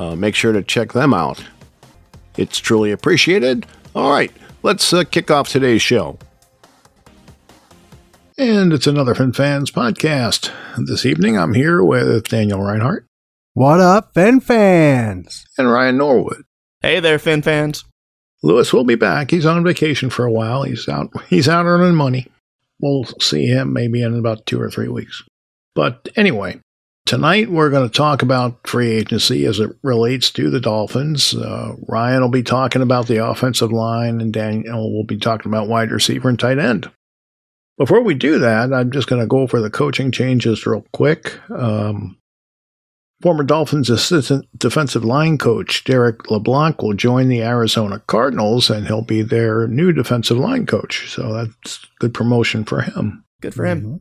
Uh, make sure to check them out. It's truly appreciated. All right, let's uh, kick off today's show. And it's another FinFans podcast. This evening I'm here with Daniel Reinhardt. What up, Fin fans? And Ryan Norwood. Hey there, Fin fans. Lewis will be back. He's on vacation for a while. He's out he's out earning money. We'll see him maybe in about two or three weeks. But anyway, tonight we're going to talk about free agency as it relates to the Dolphins. Uh, Ryan will be talking about the offensive line, and Daniel will be talking about wide receiver and tight end. Before we do that, I'm just going to go over the coaching changes real quick. Um, former Dolphins assistant defensive line coach Derek LeBlanc will join the Arizona Cardinals, and he'll be their new defensive line coach. So that's good promotion for him. Good for him.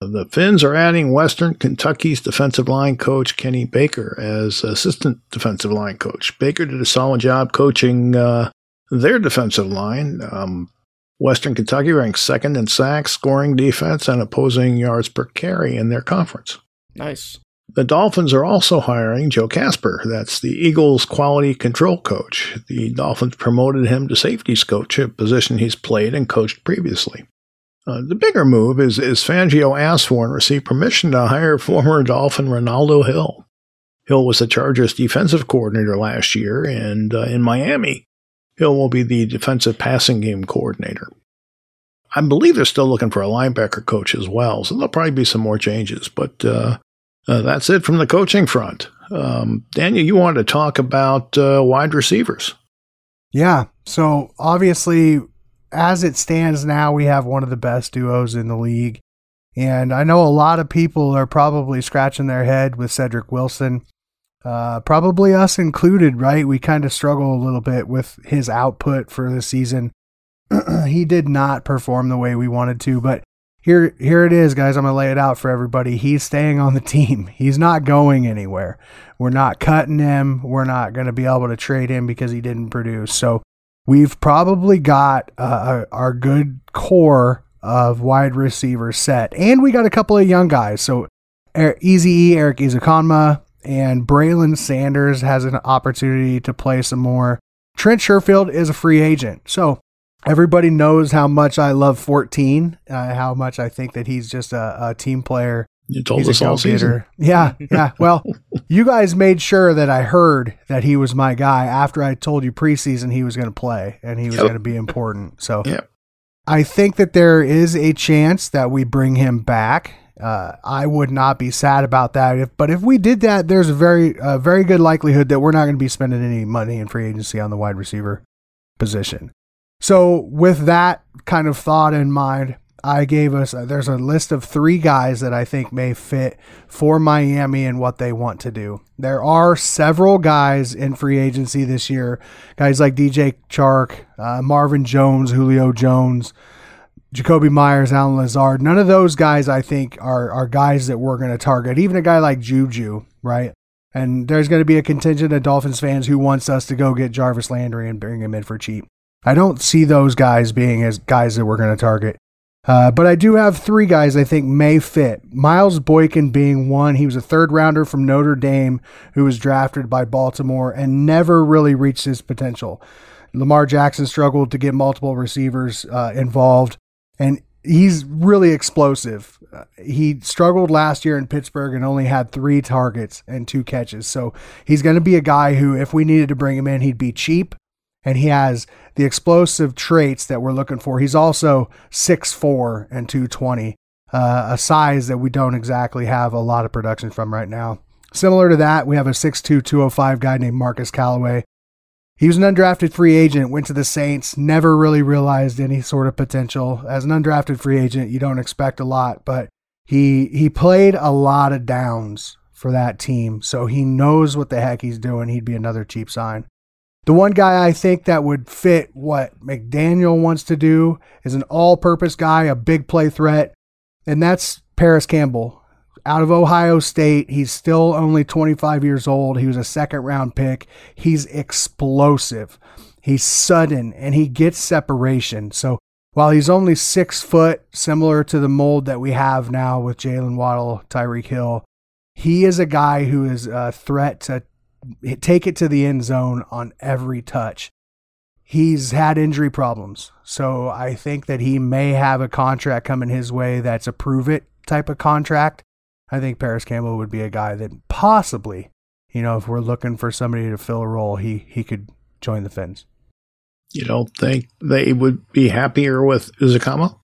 The Finns are adding Western Kentucky's defensive line coach Kenny Baker as assistant defensive line coach. Baker did a solid job coaching uh, their defensive line. Um, Western Kentucky ranks second in sacks, scoring defense, and opposing yards per carry in their conference. Nice. The Dolphins are also hiring Joe Kasper. That's the Eagles' quality control coach. The Dolphins promoted him to safeties coach, a position he's played and coached previously. Uh, the bigger move is, is Fangio asked for and received permission to hire former Dolphin Renaldo Hill. Hill was the Chargers' defensive coordinator last year, and uh, in Miami, Hill will be the defensive passing game coordinator. I believe they're still looking for a linebacker coach as well, so there'll probably be some more changes. But uh, uh, that's it from the coaching front. Um, Daniel, you wanted to talk about uh, wide receivers. Yeah. So obviously, as it stands now, we have one of the best duos in the league. And I know a lot of people are probably scratching their head with Cedric Wilson. Uh, probably us included, right? We kind of struggle a little bit with his output for the season. he did not perform the way we wanted to, but here here it is, guys. I'm gonna lay it out for everybody. He's staying on the team. He's not going anywhere. We're not cutting him. We're not gonna be able to trade him because he didn't produce. So we've probably got uh, our good core of wide receivers set, and we got a couple of young guys. So Easy E, Erik Ezukanma, and Braylon Sanders has an opportunity to play some more. Trent Sherfield is a free agent. So everybody knows how much I love 14, uh, how much I think that he's just a, a team player. You told He's us all season. Yeah, yeah. Well, you guys made sure that I heard that he was my guy after I told you preseason he was going to play and he was Yep. going to be important. So Yep. I think that there is a chance that we bring him back. Uh, I would not be sad about that. If, but if we did that, there's a very, a very good likelihood that we're not going to be spending any money in free agency on the wide receiver position. So with that kind of thought in mind, I gave us uh, there's a list of three guys that I think may fit for Miami and what they want to do. There are several guys in free agency this year, guys like DJ Chark, uh, Marvin Jones, Julio Jones, Jakobi Meyers, Allen Lazard. None of those guys I think are are guys that we're going to target. Even a guy like Juju, right? And there's going to be a contingent of Dolphins fans who wants us to go get Jarvis Landry and bring him in for cheap. I don't see those guys being as guys that we're going to target. Uh, but I do have three guys I think may fit. Miles Boykin being one. He was a third rounder from Notre Dame who was drafted by Baltimore and never really reached his potential. Lamar Jackson struggled to get multiple receivers uh, involved, and he's really explosive. Uh, he struggled last year in Pittsburgh and only had three targets and two catches. So he's going to be a guy who, if we needed to bring him in, he'd be cheap and he has the explosive traits that we're looking for. He's also 6'4 and 220, uh, a size that we don't exactly have a lot of production from right now. Similar to that, we have a 6'2, 205 guy named Marcus Callaway. He was an undrafted free agent, went to the Saints, never really realized any sort of potential. As an undrafted free agent, you don't expect a lot, but he he played a lot of downs for that team. So he knows what the heck he's doing. He'd be another cheap sign. The one guy I think that would fit what McDaniel wants to do is an all purpose guy, a big play threat, and that's Parris Campbell. Out of Ohio State, he's still only 25 years old. He was a second round pick. He's explosive. He's sudden and he gets separation. So while he's only six foot, similar to the mold that we have now with Jaylen Waddle, Tyreek Hill, he is a guy who is a threat to take it to the end zone on every touch. He's had injury problems. So I think that he may have a contract coming his way that's a prove it type of contract. I think Parris Campbell would be a guy that possibly, you know, if we're looking for somebody to fill a role, he he could join the Fins. You don't think they would be happier with Ezukanma?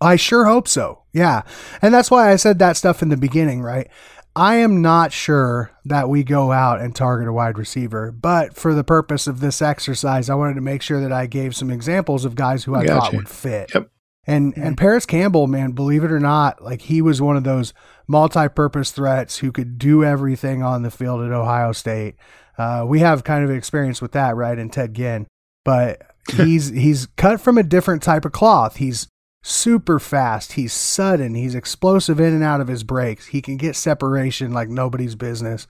I sure hope so. Yeah. And that's why I said that stuff in the beginning, right? I am not sure that we go out and target a wide receiver, but for the purpose of this exercise, I wanted to make sure that I gave some examples of guys who I Gotcha. thought would fit. Yep. And and Parris Campbell, man, believe it or not, like he was one of those multi-purpose threats who could do everything on the field at Ohio State. Uh, we have kind of experience with that, right? In Ted Ginn, but he's he's cut from a different type of cloth. He's super fast. He's sudden. He's explosive in and out of his breaks. He can get separation like nobody's business.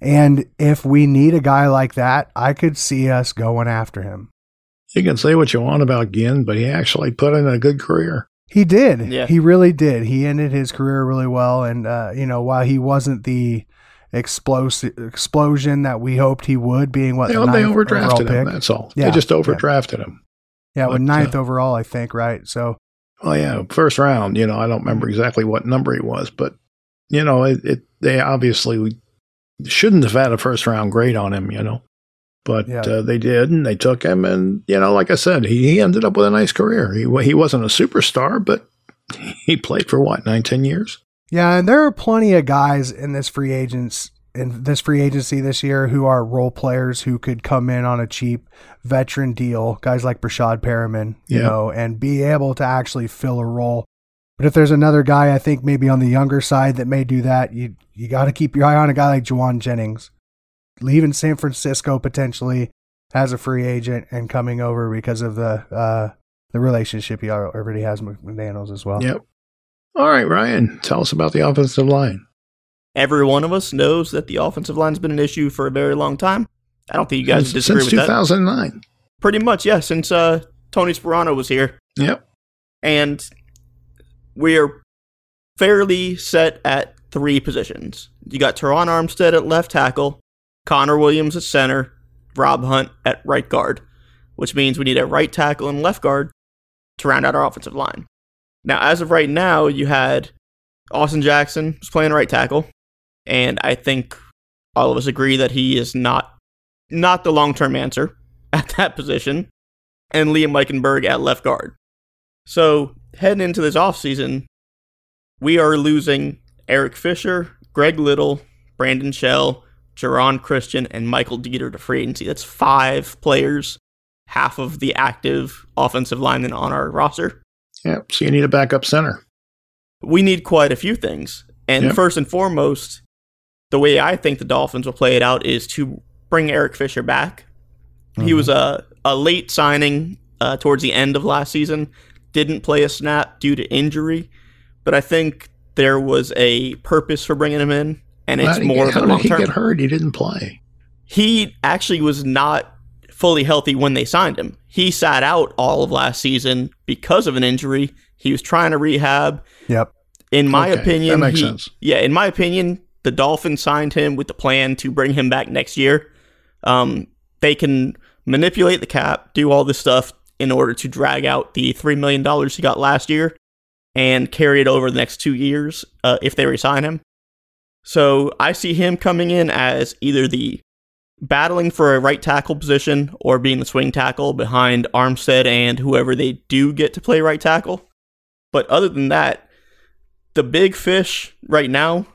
And if we need a guy like that, I could see us going after him. You can say what you want about Ginn, but he actually put in a good career. He did. Yeah. He really did. He ended his career really well. And, uh, you know, while he wasn't the explosive explosion that we hoped he would, being what They, the they overdrafted him. pick. That's all. Yeah, They just yeah. overdrafted him. Yeah, with ninth uh, overall, I think, right? So, Oh yeah, first round. You know, I don't remember exactly what number he was, but you know, it, it they obviously shouldn't have had a first round grade on him. You know, but Yeah. uh, they did, and they took him, and you know, like I said, he, he ended up with a nice career. He he wasn't a superstar, but he played for what nine, ten years. Yeah, and there are plenty of guys in this free agents in this free agency this year who are role players who could come in on a cheap veteran deal, guys like Breshad Perriman, you Yeah. know, and be able to actually fill a role. But if there's another guy, I think maybe on the younger side that may do that, you you got to keep your eye on a guy like Jauan Jennings, leaving San Francisco potentially as a free agent and coming over because of the uh, the relationship he already has with McDaniels as well. Yep. All right, Ryan, tell us about the offensive line. Every one of us knows that the offensive line's been an issue for a very long time. I don't think you guys since, disagree since with that. 2009. Pretty much, yeah, since uh, Tony Sparano was here. Yep. And we're fairly set at three positions. You got Terron Armstead at left tackle, Connor Williams at center, Rob Hunt at right guard, which means we need a right tackle and left guard to round out our offensive line. Now, as of right now, you had Austin Jackson was playing right tackle, and I think all of us agree that he is not not the long term answer at that position, and Liam Eichenberg at left guard. So heading into this offseason, we are losing Eric Fisher, Greg Little, Brandon Shell, Geron Christian, and Michael Deiter to free agency. That's five players, half of the active offensive linemen on our roster. Yep. So you need a backup center. We need quite a few things. And Yep. first and foremost, the way I think the Dolphins will play it out is to bring Eric Fisher back. He was a, a late signing uh, towards the end of last season, didn't play a snap due to injury, but I think there was a purpose for bringing him in, and it's did he more get- of how a did long he term. get hurt? He didn't play. He actually was not fully healthy when they signed him. He sat out all of last season because of an injury. He was trying to rehab. Yep. In my Okay, opinion, that makes he- sense. Yeah, in my opinion, the Dolphins signed him with the plan to bring him back next year. Um, they can manipulate the cap, do all this stuff in order to drag out the three million dollars he got last year and carry it over the next two years uh, if they resign him. So I see him coming in as either the battling for a right tackle position or being the swing tackle behind Armstead and whoever they do get to play right tackle. But other than that, the big fish right now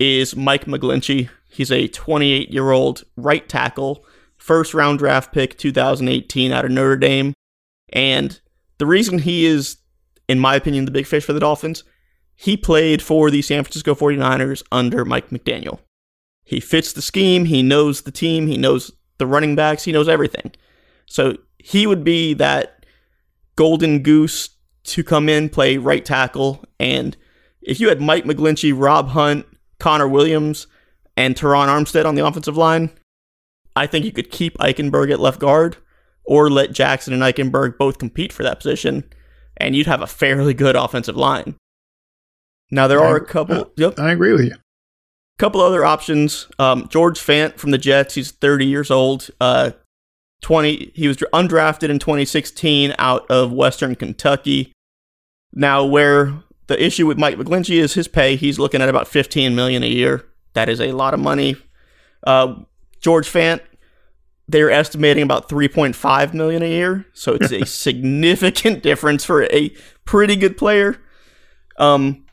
is Mike McGlinchey. He's a 28 year old right tackle, first round draft pick 2018 out of Notre Dame. And the reason he is, in my opinion, the big fish for the Dolphins, he played for the San Francisco 49ers under Mike McDaniel. He fits the scheme, he knows the team, he knows the running backs, he knows everything. So he would be that golden goose to come in, play right tackle. And if you had Mike McGlinchey, Rob Hunt, Connor Williams, and Terron Armstead on the offensive line, I think you could keep Eichenberg at left guard or let Jackson and Eichenberg both compete for that position, and you'd have a fairly good offensive line. Now there are a couple. Yep, I agree with you. A couple other options. Um, George Fant from the Jets. He's 30 years old. Uh, 20. He was undrafted in 2016 out of Western Kentucky. Now, where the issue with Mike McGlinchey is his pay. He's looking at about 15 million a year. That is a lot of money. Uh, George Fant, they're estimating about 3.5 million a year. So it's a significant difference for a pretty good player. Um,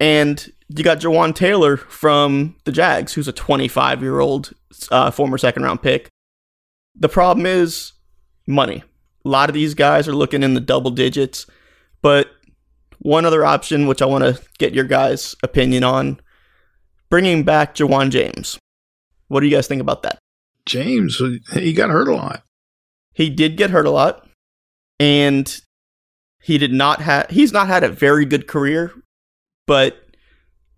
and you got Jawaan Taylor from the Jags, who's a 25 year old uh, former second round pick. The problem is money. A lot of these guys are looking in the double digits, but one other option, which I want to get your guys' opinion on, bringing back Ja'Wuan James. What do you guys think about that? James, he got hurt a lot. He did get hurt a lot, and he did not have. He's not had a very good career, but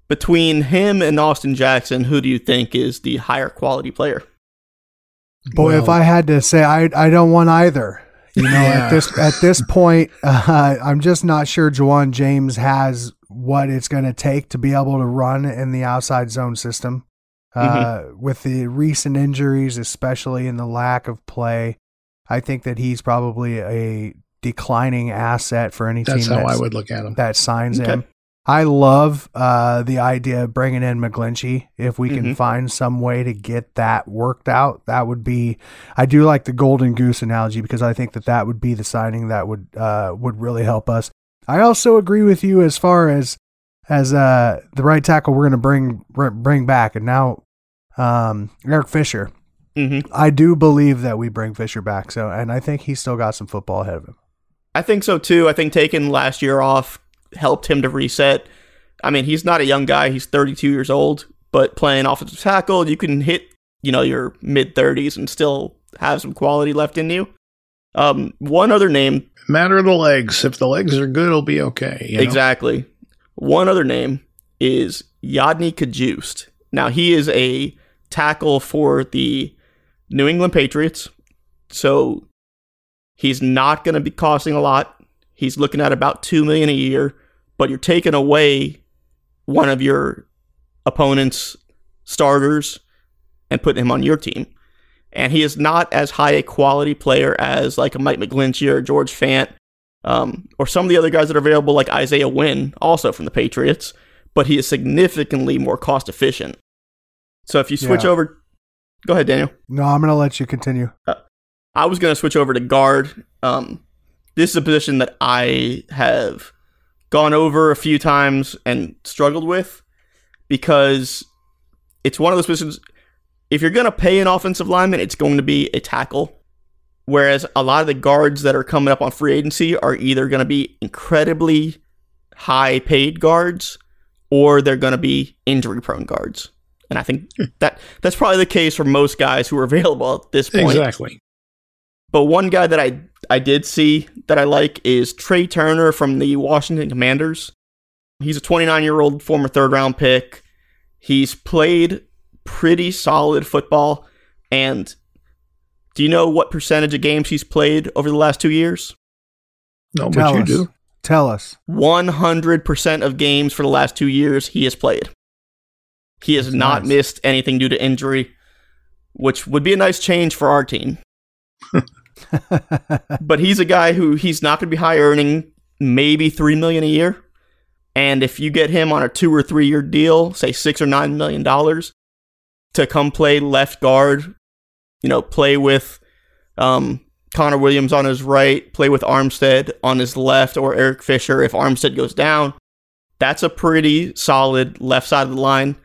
between him and Austin Jackson, who do you think is the higher quality player? Boy, if I had to say, I I don't want either. You know, Yeah. at this at this point, uh, I'm just not sure Ja'Wuan James has what it's going to take to be able to run in the outside zone system. Uh, With the recent injuries, especially in the lack of play, I think that he's probably a declining asset for any That's team how I would look at him. that signs Okay. him. I love uh, the idea of bringing in McGlinchey. If we can Mhm. find some way to get that worked out, that would be. I do like the golden goose analogy because I think that that would be the signing that would uh, would really help us. I also agree with you as far as as uh, the right tackle we're going to bring br- bring back, and now um, Eric Fisher. Mm-hmm. I do believe that we bring Fisher back. So, and I think he's still got some football ahead of him. I think so too. I think taking last year off helped him to reset. I mean, he's not a young guy. He's 32 years old, but playing offensive tackle, you can hit, you know, your mid 30s and still have some quality left in you. Um, one other name, Matter of the legs. If the legs are good, it'll be okay. you know? exactly. One other name is Yodny Cajuste. Now, he is a tackle for the New England Patriots. So he's not going to be costing a lot. He's looking at about 2 million a year, but you're taking away one of your opponent's starters and putting him on your team. And he is not as high a quality player as like a Mike McGlinchey or George Fant um, or some of the other guys that are available, like Isaiah Wynn, also from the Patriots, but he is significantly more cost efficient. So if you switch Yeah. over, go ahead, Daniel. No, I'm going to let you continue. I was going to switch over to guard. Um, this is a position that I have gone over a few times and struggled with because it's one of those positions. If you're going to pay an offensive lineman, it's going to be a tackle. Whereas a lot of the guards that are coming up on free agency are either going to be incredibly high paid guards or they're going to be injury prone guards. And I think hmm. that that's probably the case for most guys who are available at this point. Exactly. But one guy that I I did see that I like is Trai Turner from the Washington Commanders. He's a 29 year old former third round pick. He's played pretty solid football. And do you know what percentage of games he's played over the last two years? No, Tell but you us. do. Tell us. 100% of games for the last two years he has played. He has That's not nice. missed anything due to injury, which would be a nice change for our team. but he's a guy who he's not going to be high earning, maybe three million a year. And if you get him on a two or three year deal, say six or nine million dollars, to come play left guard, you know, play with um, Connor Williams on his right, play with Armstead on his left, or Eric Fisher if Armstead goes down, that's a pretty solid left side of the line.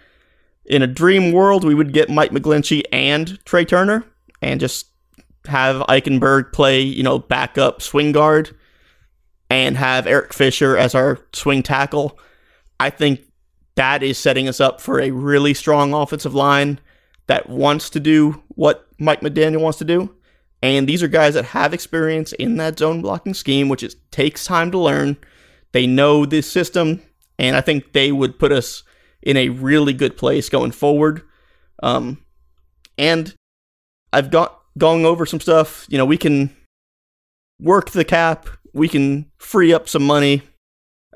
In a dream world, we would get Mike McGlinchey and Trai Turner, and just have Eichenberg play, you know, backup swing guard and have Eric Fisher as our swing tackle. I think that is setting us up for a really strong offensive line that wants to do what Mike McDaniel wants to do. And these are guys that have experience in that zone blocking scheme, which is, takes time to learn. They know this system, and I think they would put us in a really good place going forward. Um, and I've got going over some stuff. You know, we can work the cap. We can free up some money.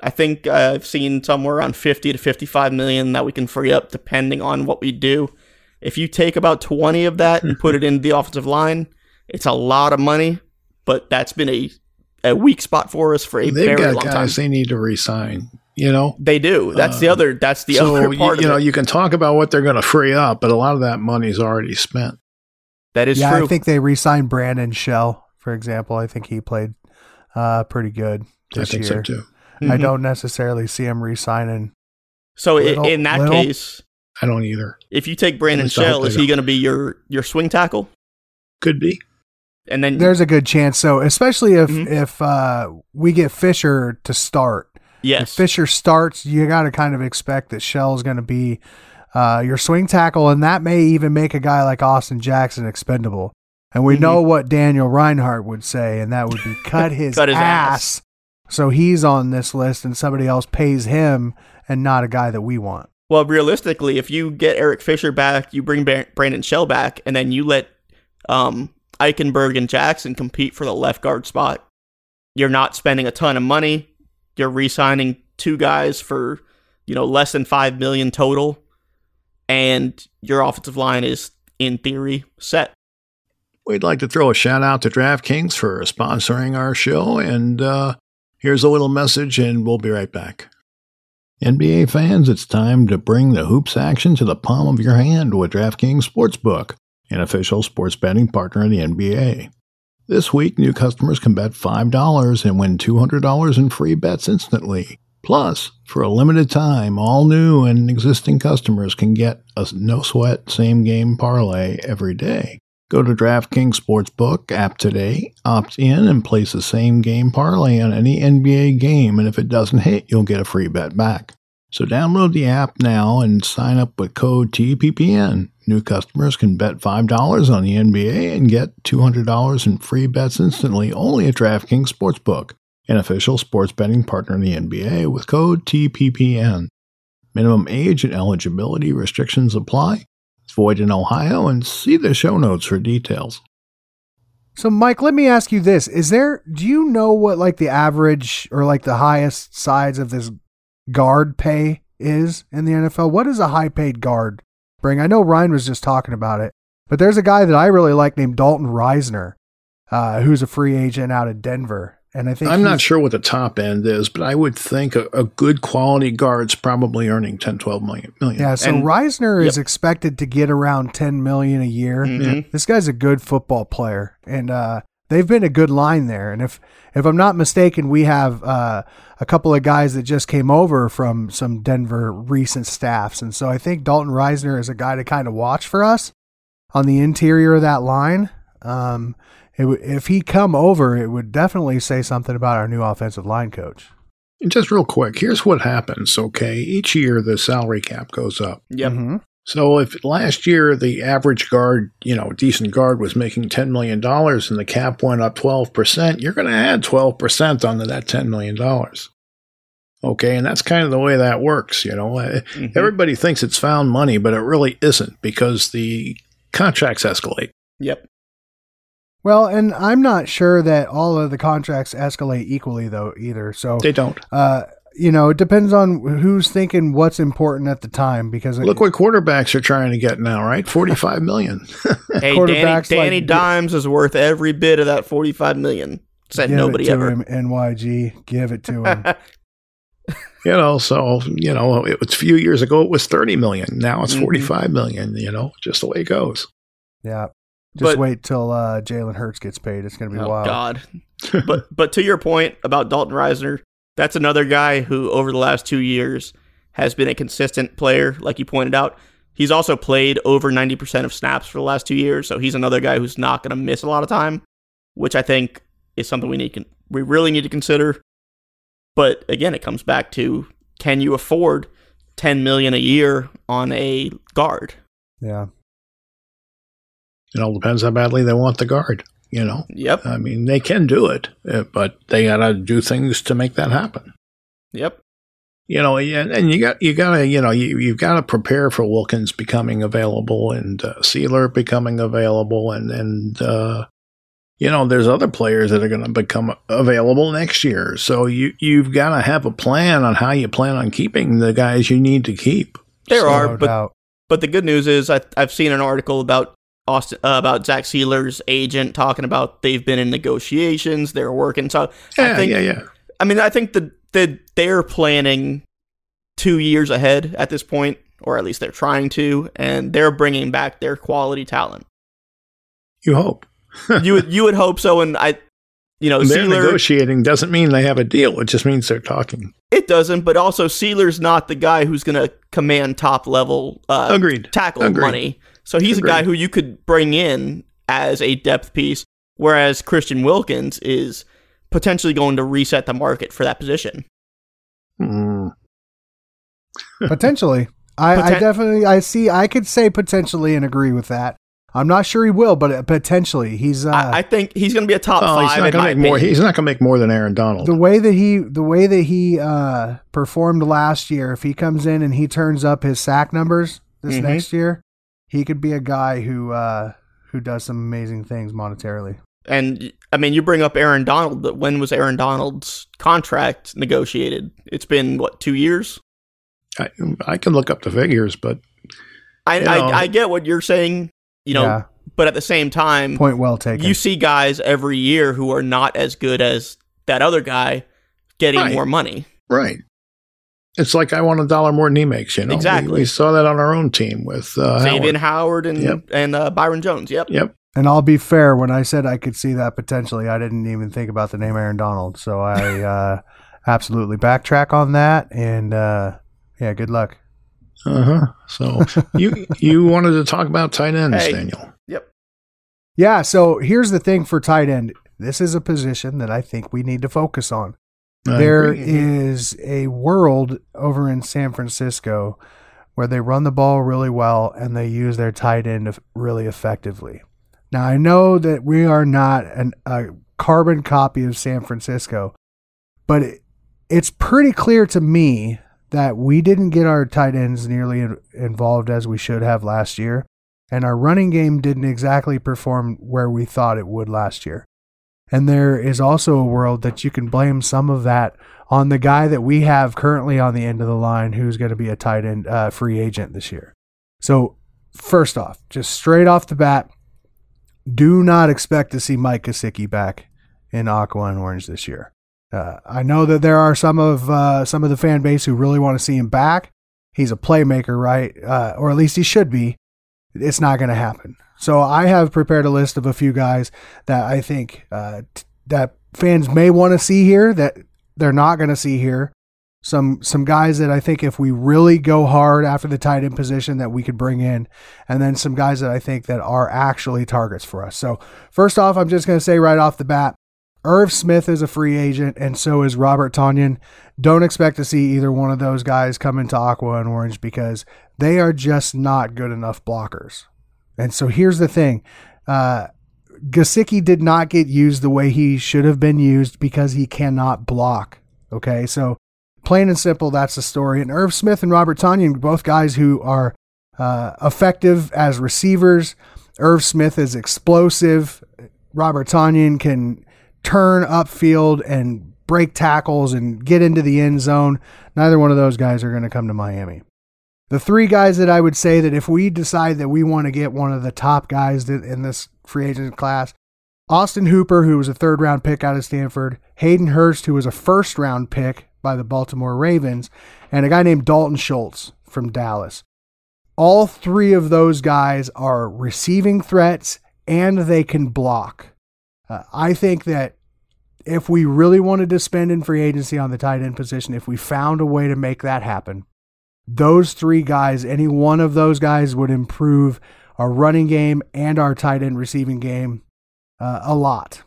I think I've seen somewhere around 50 to 55 million that we can free up depending on what we do. If you take about 20 of that and put it in the offensive line, it's a lot of money, but that's been a a weak spot for us for a They've very got long guys time. they need to resign. You know, They do. That's the Uh, other. That's the so other you, part you of know it. you can talk about what they're going to free up, but a lot of that money's already spent. That is yeah, true. I think they re-signed Brandon Shell, for example. I think he played uh, pretty good I this think year. so too. I Mhm. don't necessarily see him re-signing. So Little- in that little. case, I don't either. if you take Brandon least I hope Shell, is he going to be your your swing tackle? Could be. And then There's a good chance. So especially if Mhm. if uh, we get Fisher to start, if yes, Fisher starts, you got to kind of expect that Shell's going to be uh, your swing tackle, and that may even make a guy like Austin Jackson expendable. And we Mhm. know what Daniel Reinhardt would say, and that would be cut his, Cut his ass. ass. So he's on this list, and somebody else pays him, and not a guy that we want. Well, realistically, if you get Eric Fisher back, you bring Brandon Shell back, and then you let um, Eichenberg and Jackson compete for the left guard spot, you're not spending a ton of money. You're re-signing two guys for you know less than five million total, and your offensive line is in theory set. We'd like to throw a shout out to DraftKings for sponsoring our show. And uh, here's a little message, and we'll be right back. NBA fans, it's time to bring the hoops action to the palm of your hand with DraftKings Sportsbook, an official sports betting partner of the NBA. This week, new customers can bet $5 and win $200 in free bets instantly. Plus, for a limited time, all new and existing customers can get a no sweat same game parlay every day. Go to DraftKings Sportsbook app today, opt in, and place the same game parlay on any NBA game. And if it doesn't hit, you'll get a free bet back. So download the app now and sign up with code TPPN. New customers can bet $5 on the NBA and get $200 in free bets instantly only at DraftKings Sportsbook, an official sports betting partner in the NBA with code TPPN. Minimum age and eligibility restrictions apply. It's void in Ohio and see the show notes for details. So, Mike, let me ask you this: Is there? Do you know what like the average or like the highest sides of this guard pay is in the NFL? What does a high-paid guard bring? I know Ryan was just talking about it, but there's a guy that I really like named Dalton Risner, uh, who's a free agent out of Denver, and I think I'm not sure what the top end is, but I would think a, a good quality guard's probably earning 10, 12 million. million. Yeah, so And- Risner is expected to get around 10 million a year. Mhm. This guy's a good football player, and uh, they've been a good line there. And if if I'm not mistaken, we have uh, a couple of guys that just came over from some Denver recent staffs, and so I think Dalton Risner is a guy to kind of watch for us on the interior of that line. Um, it w- if he come over, it would definitely say something about our new offensive line coach. And just real quick, here's what happens, okay? Each year the salary cap goes up. Yep. Mhm. So if last year the average guard, you know, decent guard was making $10 million and the cap went up 12%, you're going to add 12% onto that $10 million. Okay, and that's kind of the way that works, you know. Uh, Mhm. Everybody thinks it's found money, but it really isn't because the contracts escalate. Yep. Well, and I'm not sure that all of the contracts escalate equally though either. So They don't. uh, you know, it depends on who's thinking what's important at the time because it- Look what quarterbacks are trying to get now, right? 45 million. Hey, Danny, Quarterbacks Danny like- Dimes is worth every bit of that forty-five million. Said give nobody it to ever. him, NYG, give it to him. You know, so, you know, it was a few years ago it was 30 million. Now it's Mhm. 45 million, you know, just the way it goes. yeah, just But- wait till uh, Jalen Hurts gets paid. It's gonna be oh wild. God. but but to your point about Dalton Risner, that's another guy who over the last two years has been a consistent player, like you pointed out. He's also played over ninety percent of snaps for the last two years, so he's another guy who's not going to miss a lot of time, which I think is something we need we really need to consider. But again, it comes back to can you afford 10 million a year on a guard? Yeah. It all depends how badly they want the guard. You know, Yep. I mean, they can do it, uh, but they got to do things to make that happen. Yep. You know, and, and you got you got to you know you you've got to prepare for Wilkins becoming available and uh, Sieler becoming available, and and uh, you know there's other players that are going to become available next year. So you you've got to have a plan on how you plan on keeping the guys you need to keep. There So- are, No but doubt. But the good news is I, I've seen an article about Austin uh, about Zach Sieler's agent talking about they've been in negotiations, they're working. So Yeah, I think yeah, yeah. I mean I think that that they're planning two years ahead at this point, or at least they're trying to, and they're bringing back their quality talent. You hope. you would you would hope so, and I, you know, They're Sealer negotiating doesn't mean they have a deal. It just means they're talking. it doesn't, but also Sealer's not the guy who's going to command top level uh, Agreed. tackle Agreed. money. So he's a guy who you could bring in as a depth piece, whereas Christian Wilkins is potentially going to reset the market for that position. Mm. Potentially. I, I definitely I see I could say potentially and agree with that. I'm not sure he will, but uh, potentially he's uh, I, I think he's going to be a top Oh, he's five. not going to make more. He's not going to make more than Aaron Donald. the way that he the way that he uh, performed last year. If he comes in and he turns up his sack numbers this Mhm. next year, he could be a guy who uh, who does some amazing things monetarily. And I mean, you bring up Aaron Donald. But when was Aaron Donald's contract negotiated? It's been what two years. I, I can look up the figures, but I I, I get what you're saying, you know, Yeah. but at the same time, Point well taken. you see guys every year who are not as good as that other guy getting Right. more money. right. It's like I want a dollar more than he makes. You know, Exactly. We, saw that on our own team with uh, Fabian Howard. Howard and Yep. and uh, Byron Jones. Yep. Yep. and I'll be fair when I said I could see that potentially. I didn't even think about the name Aaron Donald, so I uh, absolutely backtrack on that. And uh, yeah, good luck. Uh huh. So you you wanted to talk about tight ends, Hey. Daniel? Yep. Yeah, so here's the thing for tight end. This is a position that I think we need to focus on. I There agree. Mm-hmm. is a world over in San Francisco where they run the ball really well and they use their tight end really effectively. Now, I know that we are not an, a carbon copy of San Francisco, but it, it's pretty clear to me that we didn't get our tight ends nearly in, involved as we should have last year, and our running game didn't exactly perform where we thought it would last year. And there is also a world that you can blame some of that on the guy that we have currently on the end of the line who's going to be a tight end uh, free agent this year. So, first off, just straight off the bat, do not expect to see Mike Gesicki back in Aqua and Orange this year. Uh, I know that there are some of uh, some of the fan base who really want to see him back. He's a playmaker, right? Uh, or at least he should be. It's not going to happen. So I have prepared a list of a few guys that I think uh, t- that fans may want to see here that they're not going to see here. Some some guys that I think if we really go hard after the tight end position that we could bring in, and then some guys that I think that are actually targets for us. So first off, I'm just going to say right off the bat, Irv Smith is a free agent, and so is Robert Tonyan. Don't expect to see either one of those guys come into Aqua and Orange because they are just not good enough blockers. And so here's the thing. Uh, Gesicki did not get used the way he should have been used because he cannot block. Okay, so plain and simple, that's the story. And Irv Smith and Robert Tonyan, both guys who are uh, effective as receivers. Irv Smith is explosive. Robert Tonyan can turn upfield and break tackles and get into the end zone. Neither one of those guys are going to come to Miami. The three guys that I would say that if we decide that we want to get one of the top guys in this free agent class, Austin Hooper, who was a third round pick out of Stanford, Hayden Hurst, who was a first round pick by the Baltimore Ravens, and a guy named Dalton Schultz from Dallas. All three of those guys are receiving threats and they can block. Uh, I think that if we really wanted to spend in free agency on the tight end position, if we found a way to make that happen, those three guys, any one of those guys would improve our running game and our tight end receiving game uh, a lot.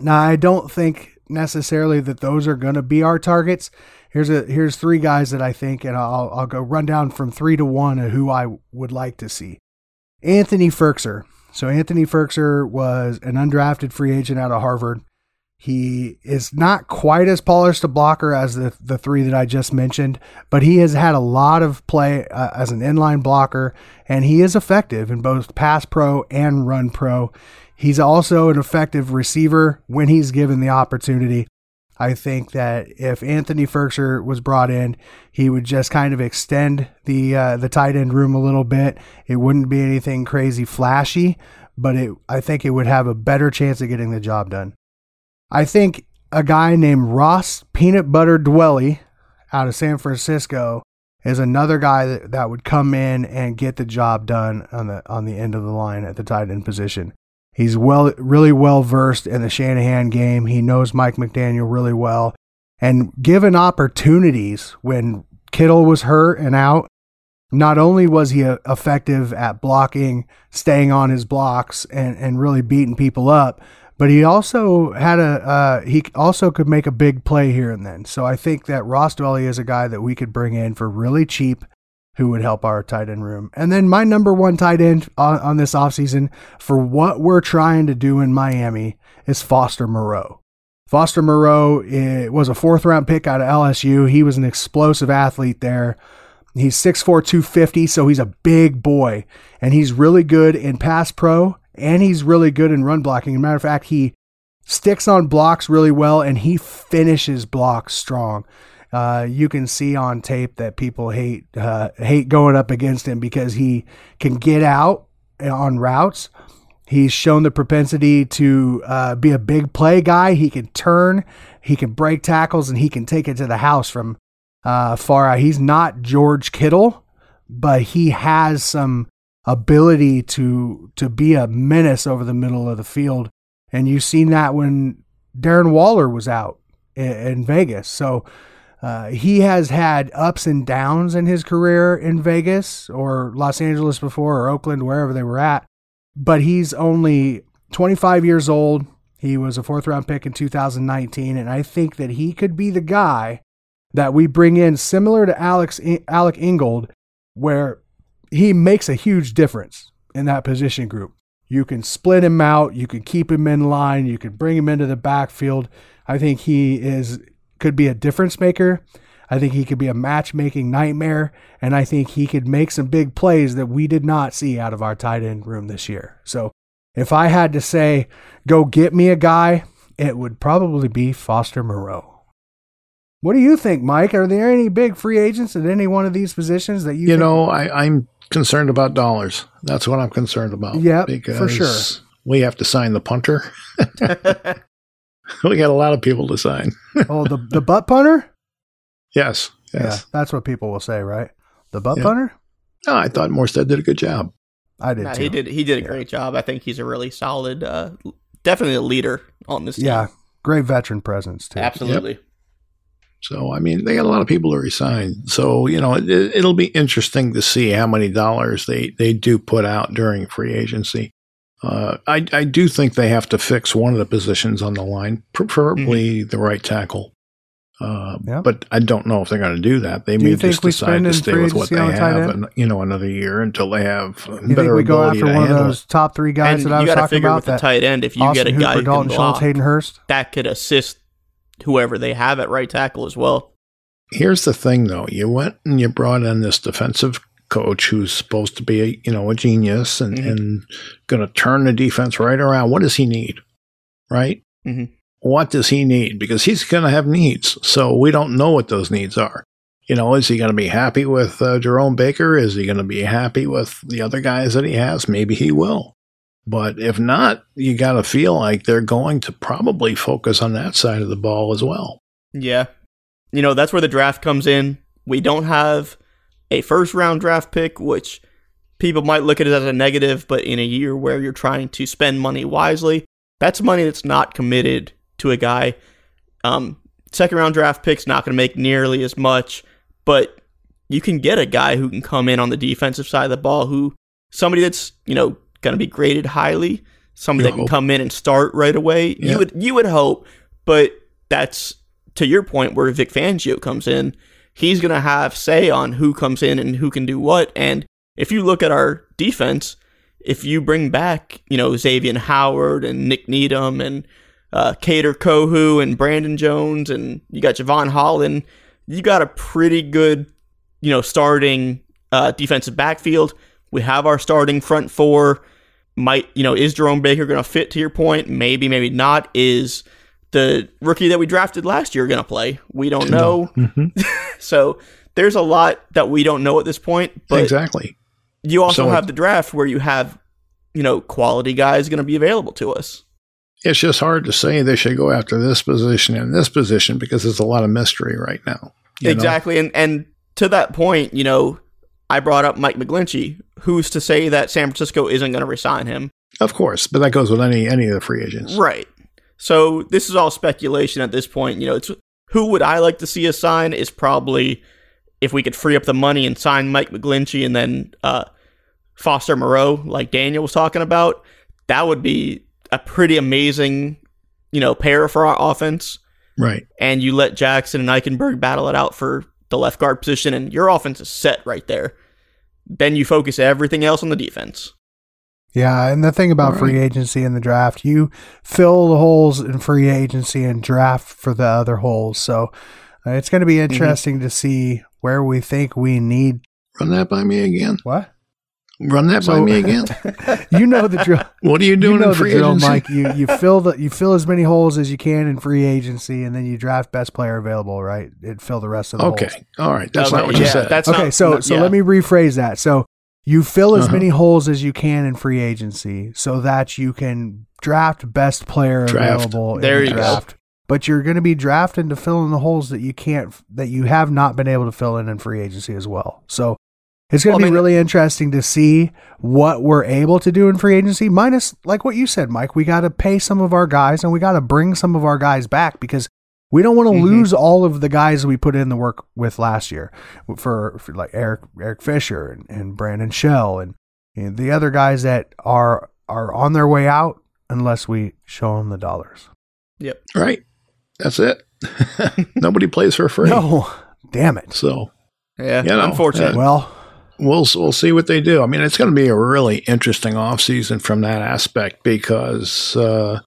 Now, I don't think necessarily that those are going to be our targets. Here's a here's three guys that I think, and I'll I'll go run down from three to one of who I would like to see. Anthony Firkser. So Anthony Firkser was an undrafted free agent out of Harvard. He is not quite as polished a blocker as the, the three that I just mentioned, but he has had a lot of play uh, as an inline blocker, and he is effective in both pass pro and run pro. He's also an effective receiver when he's given the opportunity. I think that if Anthony Firkser was brought in, he would just kind of extend the uh, the tight end room a little bit. It wouldn't be anything crazy flashy, but it I think it would have a better chance of getting the job done. I think a guy named Ross Peanut Butter Dwelley out of San Francisco is another guy that, that would come in and get the job done on the on the end of the line at the tight end position. He's well really well versed in the Shanahan game. He knows Mike McDaniel really well. And given opportunities when Kittle was hurt and out, not only was he uh, effective at blocking, staying on his blocks, and, and really beating people up, but he also had a uh, he also could make a big play here and then. So I think that Ross Dwelley is a guy that we could bring in for really cheap, who would help our tight end room. And then my number one tight end on, on this offseason for what we're trying to do in Miami is Foster Moreau. Foster Moreau eh, was a fourth round pick out of LSU. He was an explosive athlete there. He's 6'4, 250, so he's a big boy. And he's really good in pass pro and he's really good in run blocking. As a matter of fact, he sticks on blocks really well and he finishes blocks strong. Uh, you can see on tape that people hate uh, hate going up against him because he can get out on routes. He's shown the propensity to uh, be a big play guy. He can turn, he can break tackles, and he can take it to the house from uh, far out. He's not George Kittle, but he has some ability to to be a menace over the middle of the field. And you've seen that when Darren Waller was out in, in Vegas. So uh, he has had ups and downs in his career in Vegas or Los Angeles before or Oakland, wherever they were at. But he's only 25 years old. He was a fourth round pick in 2019. And I think that he could be the guy that we bring in, similar to Alex, Alec Ingold, where he makes a huge difference in that position group. You can split him out, you can keep him in line, you can bring him into the backfield. I think he is could be a difference maker. I think he could be a matchmaking nightmare, and I think he could make some big plays that we did not see out of our tight end room this year. So, if I had to say, go get me a guy, it would probably be Foster Moreau. What do you think, Mike? Are there any big free agents at any one of these positions that you? You think- know, I, I'm concerned about dollars. That's what I'm concerned about. Yep, because for sure. We have to sign the punter. we got a lot of people to sign. oh, the the butt punter. Yes, Yeah, yes. that's what people will say, right? The butt Yeah. punter. No, I thought Morstead did a good job. I did Nah, too. he did he did a great job. I think he's a really solid, uh, definitely a leader on this team. Yeah, great veteran presence too. absolutely. So I mean, they got a lot of people to resign. So you know, it, it'll be interesting to see how many dollars they they do put out during free agency. Uh, I I do think they have to fix one of the positions on the line, preferably the right tackle. Uh, Yeah. But I don't know if they're going to do that. They Do may just decide to stay with what they on a tight have, and you know, another year until they have You think better we go after to one of those it. top three guys And that I you was got to talking figure about? with the tight end if you Austin get a Hooper, guy who can Dalton block, Schultz, Hayden Hurst. that could assist whoever they have at right tackle as well. Here's the thing, though. You went and you brought in this defensive coach who's supposed to be, a, you know, a genius and, Mhm. and going to turn the defense right around. What does he need? Right? Mhm. What does he need? Because he's going to have needs. So we don't know what those needs are. You know, is he going to be happy with uh, Jerome Baker? Is he going to be happy with the other guys that he has? Maybe he will. But if not, you got to feel like they're going to probably focus on that side of the ball as well. Yeah. You know, that's where the draft comes in. We don't have a first round draft pick, which people might look at it as a negative, but in a year where you're trying to spend money wisely, that's money that's not committed to a guy. Um, second round draft pick's not going to make nearly as much, but you can get a guy who can come in on the defensive side of the ball who somebody that's, you know, going to be graded highly, somebody You that can hope. come in and start right away. Yeah. You would you would hope, but that's to your point where Vic Fangio comes in. He's going to have say on who comes in and who can do what. And if you look at our defense, if you bring back, you know, Xavien Howard and Nik Needham and uh, Kader Kohou and Brandon Jones and you got Jevon Holland, you got a pretty good, you know, starting uh, defensive backfield. We have our starting front four. Might you know is Jerome Baker going to fit to your point? Maybe, maybe not. Is the rookie that we drafted last year going to play? We don't know. Mhm. so there's a lot that we don't know at this point. But exactly. you also So- have the draft where you have you know quality guys going to be available to us. It's just hard to say they should go after this position and this position because there's a lot of mystery right now. you know? Exactly, and and to that point, you know, I brought up Mike McGlinchey. Who's to say that San Francisco isn't going to resign him? Of course, but that goes with any any of the free agents. Right. So this is all speculation at this point. You know, it's who would I like to see us sign is probably if we could free up the money and sign Mike McGlinchey and then uh, Foster Moreau, like Daniel was talking about. That would be a pretty amazing, you know, pair for our offense. Right. And you let Jackson and Eichenberg battle it out for the left guard position, and your offense is set right there. Then you focus everything else on the defense. Yeah, and the thing about All free agency and the draft, you fill the holes in free agency and draft for the other holes. So uh, it's going to be interesting to see where we think we need Run that by me again. what. Run that by me again. You know the drill. What are you you doing know in the free drill, agency? Mike. You you fill the you fill as many holes as you can in free agency, and then you draft best player available. Right, it fill the rest of the holes. Okay. All right. That's Okay, not what you yeah, said. That's okay, not- so not- so yeah. let me rephrase that. So you fill as Uh-huh. many holes as you can in free agency, so that you can draft best player Draft. available There in you the go. draft. But you're going to be drafting to fill in the holes that you can't, that you have not been able to fill in in free agency as well. So it's going Well, to I be mean- really interesting to see what we're able to do in free agency. Minus, like what you said, Mike, we got to pay some of our guys and we got to bring some of our guys back because we don't want to Mhm. lose all of the guys we put in the work with last year for, for like Eric Eric Fisher and, and Brandon Shell and, and the other guys that are are on their way out unless we show them the dollars. Yep. Right. That's it. Nobody plays for free. No, damn it. So Yeah, You know, unfortunate. uh, Well, we'll we'll see what they do. I mean, it's going to be a really interesting offseason from that aspect because uh,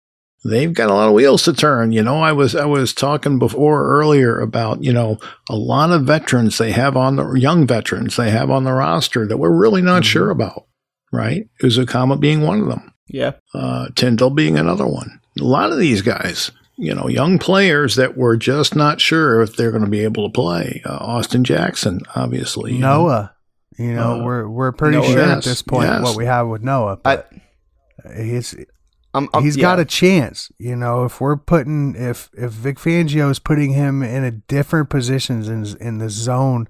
they've got a lot of wheels to turn. You know, I was I was talking before earlier about you know a lot of veterans they have on the young veterans they have on the roster that we're really not Mhm. sure about. Right, Ezukanma being one of them, yeah. uh, Tindall being another one. A lot of these guys. You know, young players that we're just not sure if they're going to be able to play. Uh, Austin Jackson, obviously. Noah, you know, Uh, we're we're pretty Noah, sure at this point yes. what we have with Noah. I, But he's I'm, I'm, he's yeah. got a chance. You know, if we're putting if if Vic Fangio is putting him in a different positions in in the zone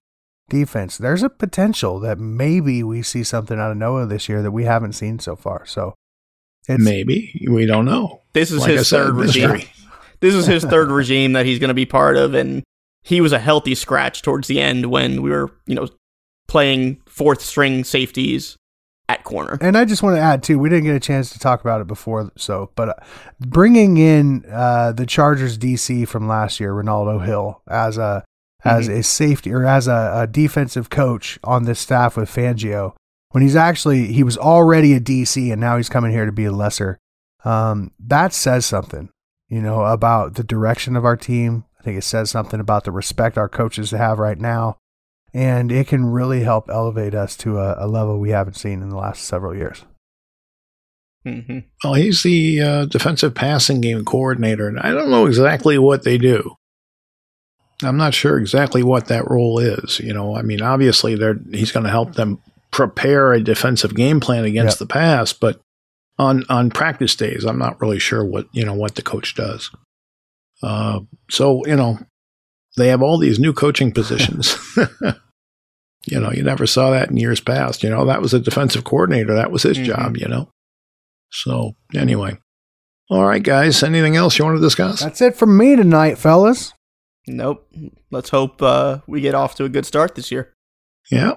defense, there's a potential that maybe we see something out of Noah this year that we haven't seen so far. So it's Maybe we don't know. This is Like his said, third regime. This is his third regime that he's going to be part of, and he was a healthy scratch towards the end when we were, you know, playing fourth string safeties at corner. And I just want to add too, we didn't get a chance to talk about it before, so but uh, bringing in uh, the Chargers DC from last year, Renaldo Hill, as a as a safety or as a, a defensive coach on this staff with Fangio, when he's actually he was already a DC and now he's coming here to be a lesser. Um, that says something, you know, about the direction of our team. I think it says something about the respect our coaches have right now and it can really help elevate us to a, a level we haven't seen in the last several years. hmm Well, he's the uh, defensive passing game coordinator, and I don't know exactly what they do. I'm not sure exactly what that role is. You know, I mean, obviously, they're, he's going to help them prepare a defensive game plan against Yep. the pass, but on on practice days, I'm not really sure what you know what the coach does. Uh, so you know, they have all these new coaching positions. you know, you never saw that in years past. You know, that was a defensive coordinator. That was his Mhm. job. You know. So anyway, all right, guys. Anything else you want to discuss? That's it from me tonight, fellas. Nope. Let's hope uh, we get off to a good start this year. Yeah.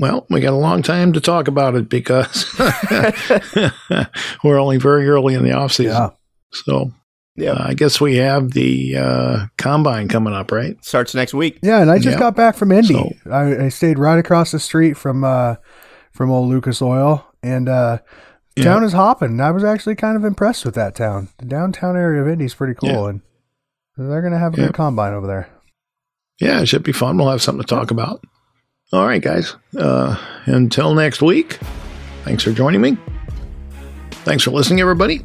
Well, we got a long time to talk about it because we're only very early in the off season. Yeah. So Yeah. Uh, I guess we have the uh, combine coming up, right? Starts next week. Yeah, and I just Yeah. got back from Indy. So- I, I stayed right across the street from uh, from old Lucas Oil, and uh, Yeah. town is hopping. I was actually kind of impressed with that town. The downtown area of Indy is pretty cool, Yeah. and they're gonna have a Yeah. good combine over there. Yeah, it should be fun. We'll have something to talk about. All right, guys. Uh, until next week, thanks for joining me. Thanks for listening, everybody.